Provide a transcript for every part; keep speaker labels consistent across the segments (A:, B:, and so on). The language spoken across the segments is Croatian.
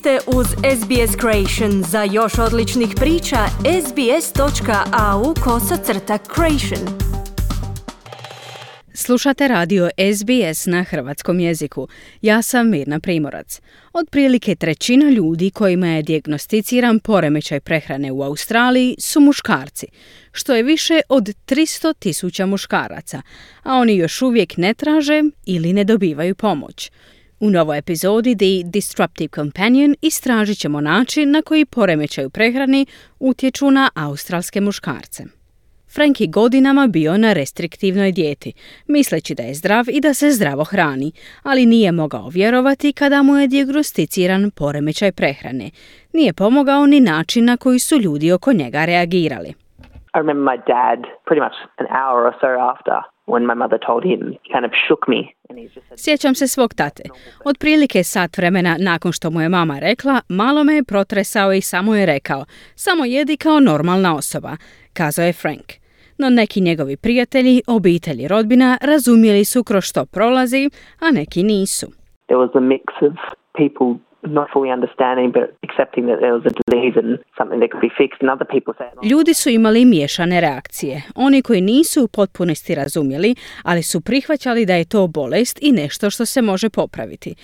A: ste uz SBS Creation. Za još odličnih priča, sbs.au kosacrta creation. Slušate radio SBS na hrvatskom jeziku. Ja sam Mirna Primorac. Otprilike trećina ljudi kojima je dijagnosticiran poremećaj prehrane u Australiji su muškarci, što je više od 300 tisuća muškaraca, a oni još uvijek ne traže ili ne dobivaju pomoć. U novoj epizodi The Disruptive Companion istražit ćemo način na koji poremećaj u prehrani utječu na australske muškarce. Frank je godinama bio na restriktivnoj dijeti, misleći da je zdrav i da se zdravo hrani, ali nije mogao vjerovati kada mu je dijagnosticiran poremećaj prehrane. Nije pomogao ni način na koji su ljudi oko njega reagirali.
B: I remember my dad pretty much an hour or so after when my mother told him, kind of shook me.
A: Sjećam se svog tate. Otprilike sat vremena nakon što mu je mama rekla, malo me je protresao i samo je rekao, samo jedi kao normalna osoba, kazao je Frank. No neki njegovi prijatelji, obitelji rodbina razumjeli su kroz što prolazi, a neki nisu.
B: There was a mix of people
A: Ljudi su imali miješane reakcije. Oni koji nisu u potpunosti razumjeli, ali su prihvaćali da je to bolest i nešto što se može popraviti.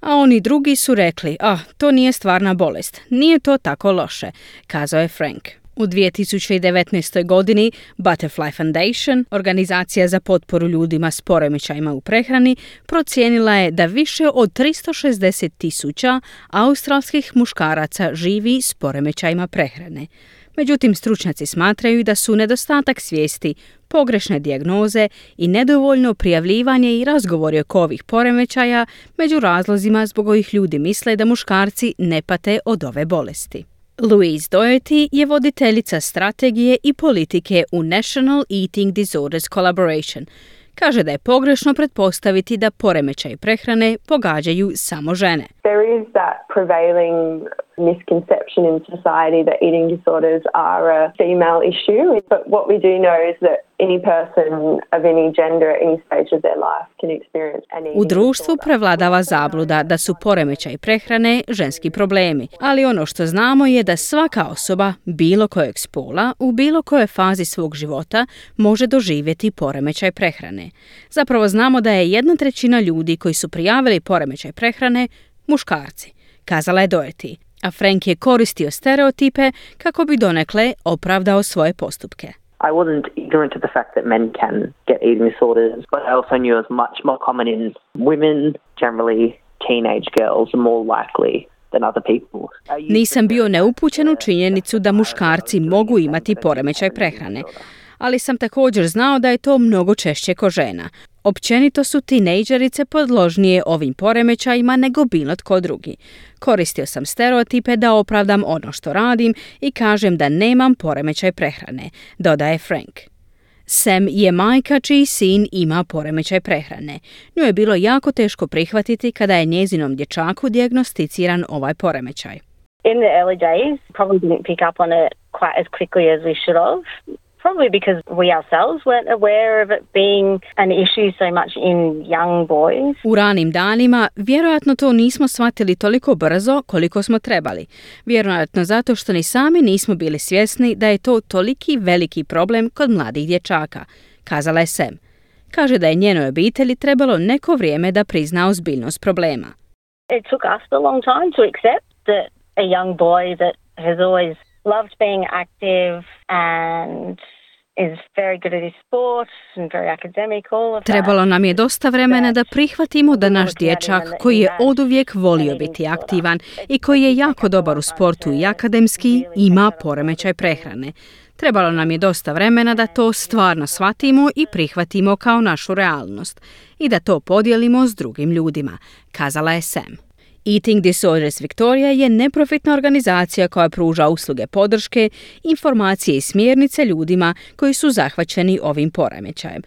A: A oni drugi su rekli, ah, to nije stvarna bolest, nije to tako loše, kazao je Frank. U 2019. godini Butterfly Foundation, organizacija za potporu ljudima s poremećajima u prehrani, procijenila je da više od 360 tisuća australskih muškaraca živi s poremećajima prehrane. Međutim, stručnjaci smatraju da su nedostatak svijesti, pogrešne dijagnoze i nedovoljno prijavljivanje i razgovori oko ovih poremećaja među razlozima zbog kojih ljudi misle da muškarci ne pate od ove bolesti. Louise Doherty je voditeljica strategije i politike u National Eating Disorders Collaboration. Kaže da je pogrešno pretpostaviti da poremećaj prehrane pogađaju samo žene.
C: There is that prevailing misconception in society that eating disorders are a female issue, but what we do know is that any person of any gender at any stage of their life can experience any
A: U društvu prevladava zabluda da su poremećaj prehrane ženski problemi, ali ono što znamo je da svaka osoba bilo kojeg spola u bilo kojoj fazi svog života može doživjeti poremećaj prehrane. Zapravo znamo da je jedna trećina ljudi koji su prijavili poremećaj prehrane muškarci, kazala je Doherty, a Frank je koristio stereotipe kako bi donekle opravdao svoje postupke.
B: I wasn't ignorant to the fact that men can get eating disorders, but I also knew it was much more common in women, generally teenage girls are more likely
A: Nisam bio neupućen u činjenicu da muškarci mogu imati poremećaj prehrane, ali sam također znao da je to mnogo češće ko žena. Općenito su tinejdžerice podložnije ovim poremećajima nego bilo tko drugi. Koristio sam stereotipe da opravdam ono što radim i kažem da nemam poremećaj prehrane, dodaje Frank. Sam je majka čiji sin ima poremećaj prehrane. Nju je bilo jako teško prihvatiti kada je njezinom dječaku dijagnosticiran ovaj poremećaj.
C: In the early days, probably didn't pick up on it quite as quickly as we should have probably because we ourselves weren't aware of it being an issue so much in young boys.
A: U ranim danima vjerojatno to nismo shvatili toliko brzo koliko smo trebali. Vjerojatno zato što ni sami nismo bili svjesni da je to toliki veliki problem kod mladih dječaka, kazala je Sam. Kaže da je njenoj obitelji trebalo neko vrijeme da prizna ozbiljnost problema.
C: It took us a long time to accept that a young boy that has always loved being active and
A: Trebalo nam je dosta vremena da prihvatimo da naš dječak koji je oduvijek volio biti aktivan i koji je jako dobar u sportu i akademski ima poremećaj prehrane. Trebalo nam je dosta vremena da to stvarno shvatimo i prihvatimo kao našu realnost i da to podijelimo s drugim ljudima, kazala je Sam. Eating Disorders Victoria je neprofitna organizacija koja pruža usluge podrške, informacije i smjernice ljudima koji su zahvaćeni ovim poremećajem.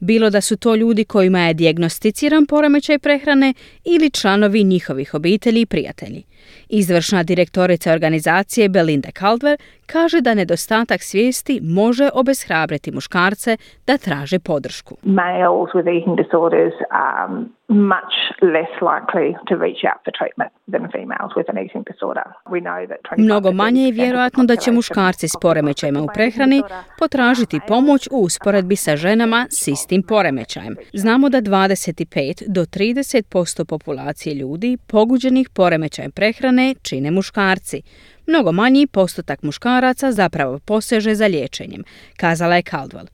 A: Bilo da su to ljudi kojima je dijagnosticiran poremećaj prehrane ili članovi njihovih obitelji i prijatelji. Izvršna direktorica organizacije Belinda Caldwell kaže da nedostatak svijesti može obeshrabriti muškarce da traže podršku.
D: Males with eating disorders are much less likely to reach out for treatment than females with an eating disorder. We know that
A: Mnogo manje je vjerojatno da će muškarci s poremećajima u prehrani potražiti pomoć u usporedbi sa ženama s istim poremećajem. Znamo da 25 do 30% populacije ljudi poguđenih poremećajem prehrane čine muškarci. Mnogo manji postotak muškaraca zapravo poseže za liječenjem, kazala je Caldwell.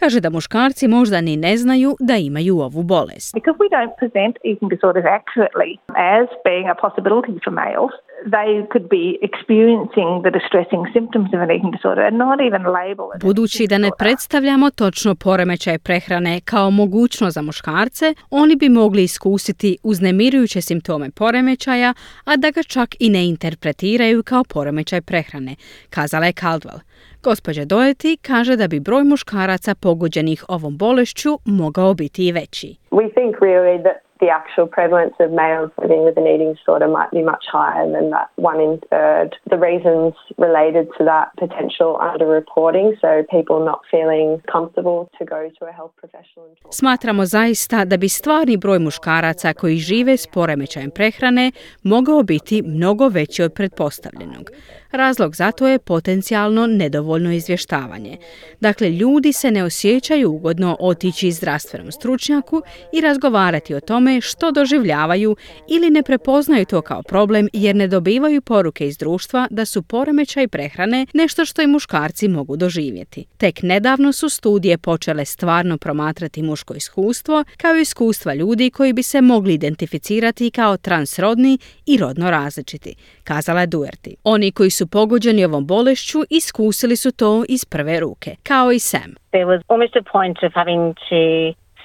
A: Kaže da muškarci možda ni ne znaju da imaju ovu bolest.
D: Because we don't present eating disorders accurately as being a possibility for males, they could be experiencing the distressing symptoms of an eating disorder and not even label it.
A: Budući da ne predstavljamo točno poremećaj prehrane kao mogućnost za muškarce, oni bi mogli iskusiti uznemirujuće simptome poremećaja, a da ga čak i ne interpretiraju kao poremećaj prehrane, kazala je Caldwell. Gospođa Doherty kaže da bi broj muškaraca pogođenih ovom bolešću mogao biti i veći.
C: We think really that the actual prevalence of males living with an eating disorder might be much higher than that one in third. The reasons related to that potential underreporting, so people not feeling comfortable to go to a health professional.
A: Smatramo zaista da bi stvarni broj muškaraca koji žive s poremećajem prehrane mogao biti mnogo veći od pretpostavljenog. Razlog za to je potencijalno nedovoljno izvještavanje. Dakle, ljudi se ne osjećaju ugodno otići zdravstvenom stručnjaku i razgovarati o tome što doživljavaju ili ne prepoznaju to kao problem jer ne dobivaju poruke iz društva da su poremećaj prehrane nešto što i muškarci mogu doživjeti. Tek nedavno su studije počele stvarno promatrati muško iskustvo kao iskustva ljudi koji bi se mogli identificirati kao transrodni i rodno različiti, kazala je Duerti. Oni koji su pogođeni ovom bolešću iskusili su to iz prve ruke, kao i Sam.
E: There was almost a point of having to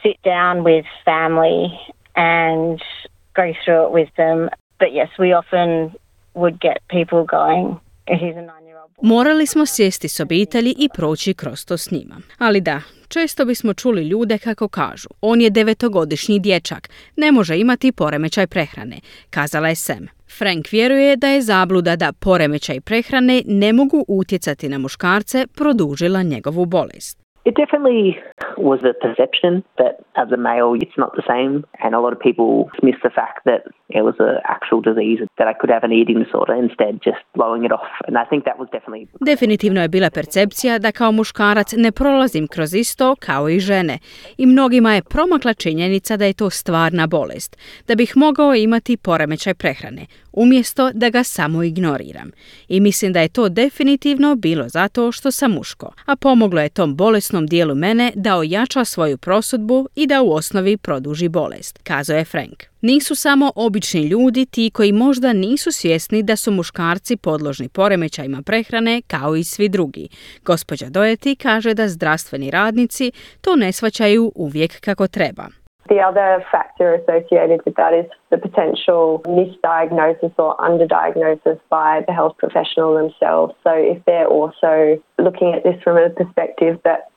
E: sit down with family and go through it with them. But yes, we often would get people going, boy.
A: Morali smo sjesti s obitelji i proći kroz to s njima. Ali da, često bismo čuli ljude kako kažu, on je devetogodišnji dječak, ne može imati poremećaj prehrane, kazala je Sam. Frank vjeruje da je zabluda da poremećaj prehrane ne mogu utjecati na muškarce produžila njegovu bolest.
B: It definitely was a perception that as a male it's not the same, and a lot of people miss the fact that it was an actual disease that I could have an eating disorder instead just blowing it off. And I think that was definitely
A: Definitivno je bila percepcija da kao muškarac ne prolazim kroz isto kao i žene i mnogima je promakla činjenica da je to stvarna bolest, da bih mogao imati poremećaj prehrane, umjesto da ga samo ignoriram. I mislim da je to definitivno bilo zato što sam muško, a pomoglo je tom bolesnom dijelu mene da ojača svoju prosudbu i da u osnovi produži bolest, kazao je Frank. Nisu samo obični ljudi ti koji možda nisu svjesni da su muškarci podložni poremećajima prehrane kao i svi drugi. Gospođa Dojeti kaže da zdravstveni radnici to ne shvaćaju uvijek kako treba.
C: The other factor associated with that is the potential misdiagnosis or underdiagnosis by the health professional themselves. So if they're also looking at this from a perspective that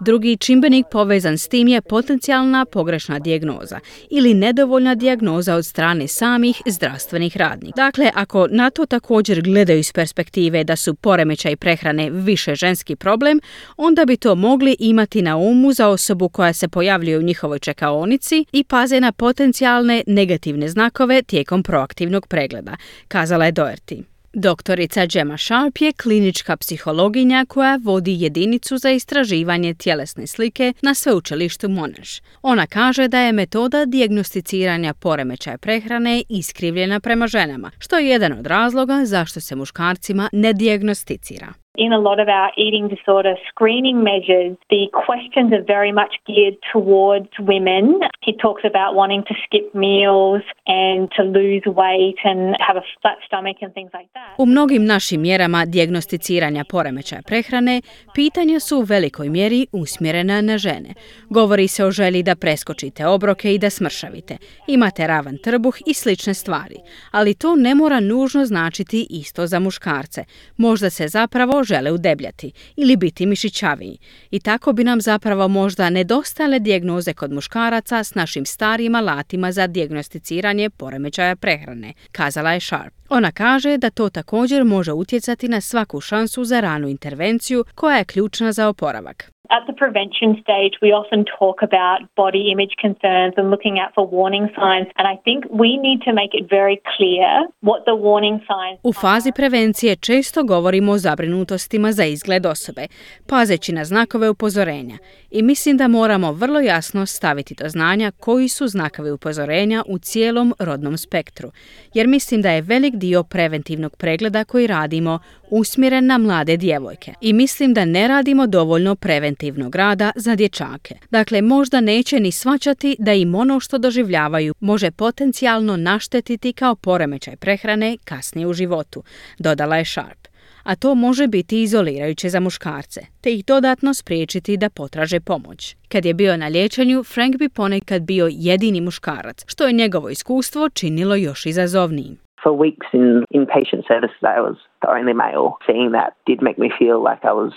A: Drugi čimbenik povezan s tim je potencijalna pogrešna dijagnoza ili nedovoljna dijagnoza od strane samih zdravstvenih radnika. Dakle, ako na to također gledaju iz perspektive da su poremećaj prehrane više ženski problem, onda bi to mogli imati na umu za osobu koja se pojavljuje u njihovoj čekaonici i paze na potencijalne negativne znakove tijekom proaktivnog pregleda, kazala je Doherty. Doktorica Gemma Sharp je klinička psihologinja koja vodi jedinicu za istraživanje tjelesne slike na sveučilištu Monash. Ona kaže da je metoda dijagnosticiranja poremećaja prehrane iskrivljena prema ženama, što je jedan od razloga zašto se muškarcima ne dijagnosticira.
F: In a lot of our eating disorder screening measures, the questions are very much geared towards women. He talks about wanting to skip meals and to lose weight and have a flat stomach and things like that.
A: U mnogim našim mjerama dijagnosticiranja poremećaja prehrane, pitanja su u velikoj mjeri usmjerena na žene. Govori se o želji da preskočite obroke i da smršavite, imate ravan trbuh i slične stvari, ali to ne mora nužno značiti isto za muškarce. Možda se zapravo žele udebljati ili biti mišićaviji. I tako bi nam zapravo možda nedostale dijagnoze kod muškaraca s našim starijim alatima za dijagnosticiranje poremećaja prehrane, kazala je Sharp. Ona kaže da to također može utjecati na svaku šansu za ranu intervenciju koja je ključna za oporavak.
F: At the prevention stage, we often talk about body image concerns and looking out for warning signs. And I think we need to make it very clear what the warning signs
A: U fazi prevencije često govorimo o zabrinutostima za izgled osobe, pazeći na znakove upozorenja. I mislim da moramo vrlo jasno staviti do znanja koji su znakovi upozorenja u cijelom rodnom spektru. Jer mislim da je velik dio preventivnog pregleda koji radimo usmjeren na mlade djevojke. I mislim da ne radimo dovoljno preventivnog rada za dječake. Dakle, možda neće ni svačati da im ono što doživljavaju može potencijalno naštetiti kao poremećaj prehrane kasnije u životu, dodala je Sharp a to može biti izolirajuće za muškarce, te ih dodatno spriječiti da potraže pomoć. Kad je bio na liječenju, Frank bi ponekad bio jedini muškarac, što je njegovo iskustvo činilo još izazovnijim.
B: For weeks in inpatient services, I was the only male. Seeing that did make me feel like I was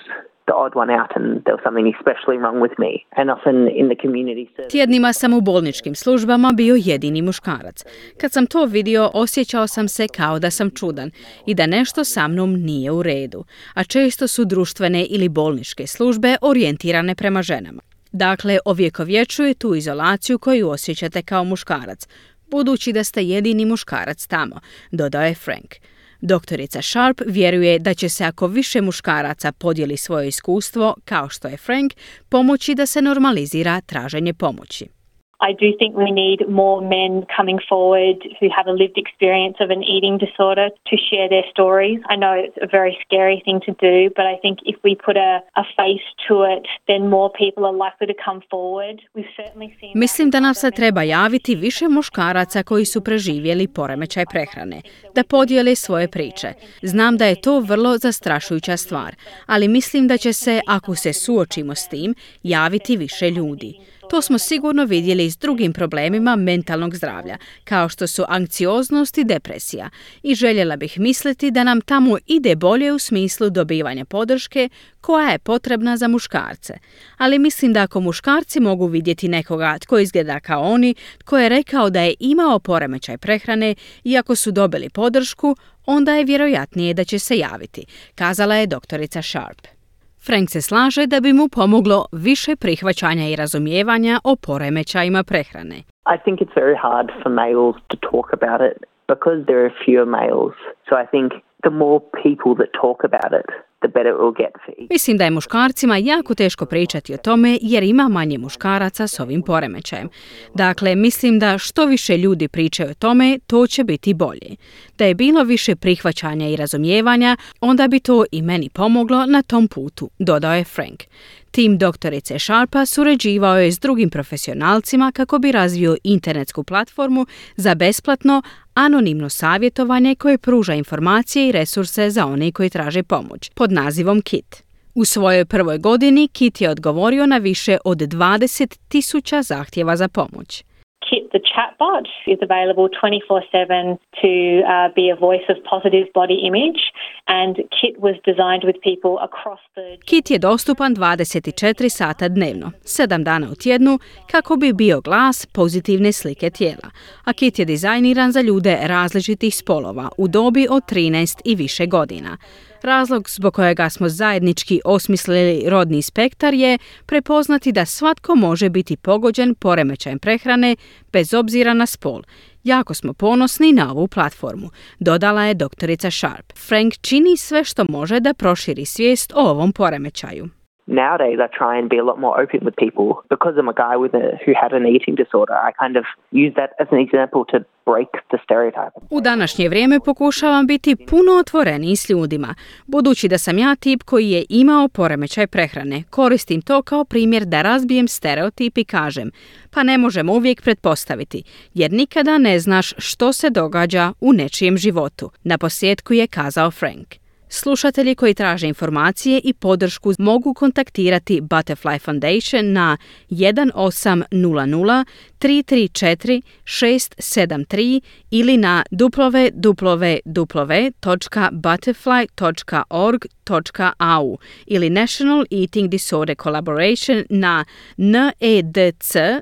B: the odd one out and there was something especially wrong with me. And often in the community service...
A: Tjednima sam u bolničkim službama bio jedini muškarac. Kad sam to vidio, osjećao sam se kao da sam čudan i da nešto sa mnom nije u redu. A često su društvene ili bolničke službe orijentirane prema ženama. Dakle, ovjekovječuje tu izolaciju koju osjećate kao muškarac, budući da ste jedini muškarac tamo, dodao je Frank. Doktorica Sharp vjeruje da će se ako više muškaraca podijeli svoje iskustvo, kao što je Frank, pomoći da se normalizira traženje pomoći.
F: I do think we need more men coming forward who have a lived experience of an eating disorder to share their stories. I know it's a very scary thing to do, but I think if we put a, a face to it, then more people are likely to come forward. We've certainly seen
A: Mislim da nam se treba javiti više muškaraca koji su preživjeli poremećaj prehrane, da podijele svoje priče. Znam da je to vrlo zastrašujuća stvar, ali mislim da će se, ako se suočimo s tim, javiti više ljudi. To smo sigurno vidjeli s drugim problemima mentalnog zdravlja, kao što su anksioznost i depresija. I željela bih misliti da nam tamo ide bolje u smislu dobivanja podrške koja je potrebna za muškarce. Ali mislim da ako muškarci mogu vidjeti nekoga tko izgleda kao oni, tko je rekao da je imao poremećaj prehrane i ako su dobili podršku, onda je vjerojatnije da će se javiti, kazala je doktorica Sharp. Frank se slaže da bi mu pomoglo više prihvaćanja i razumijevanja o poremećajima prehrane.
B: I think it's very hard for males to talk about it because there are fewer males. So I think the more people that talk about it,
A: Mislim da je muškarcima jako teško pričati o tome jer ima manje muškaraca s ovim poremećajem. Dakle, mislim da što više ljudi pričaju o tome, to će biti bolje. Da je bilo više prihvaćanja i razumijevanja, onda bi to i meni pomoglo na tom putu, dodao je Frank. Tim doktorice Sharpa surađivao je s drugim profesionalcima kako bi razvio internetsku platformu za besplatno anonimno savjetovanje koje pruža informacije i resurse za one koji traže pomoć pod nazivom KIT. U svojoj prvoj godini KIT je odgovorio na više od 20 tisuća zahtjeva za pomoć.
F: The chatbot, is available 24 7 to uh, be a voice of positive body image. And Kit was designed with people across the...
A: Kit je dostupan 24 sata dnevno, 7 dana u tjednu, kako bi bio glas pozitivne slike tijela. A Kit je dizajniran za ljude različitih spolova u dobi od 13 i više godina. Razlog zbog kojega smo zajednički osmislili rodni spektar je prepoznati da svatko može biti pogođen poremećajem prehrane bez obzira na spol. Jako smo ponosni na ovu platformu, dodala je doktorica Sharp. Frank čini sve što može da proširi svijest o ovom poremećaju.
B: Nowadays I try and be a lot more open with people. Because I'm a guy with a, who had an eating disorder, I kind of use that as an example to break the stereotype.
A: U današnje vrijeme pokušavam biti puno otvoreniji s ljudima. Budući da sam ja tip koji je imao poremećaj prehrane, koristim to kao primjer da razbijem stereotip i kažem, pa ne možemo uvijek pretpostaviti, jer nikada ne znaš što se događa u nečijem životu. Na posjetku je kazao Frank. Slušatelji koji traže informacije i podršku mogu kontaktirati Butterfly Foundation na 1800 334 673 ili na www.butterfly.org.au ili National Eating Disorder Collaboration na nedc.com.au.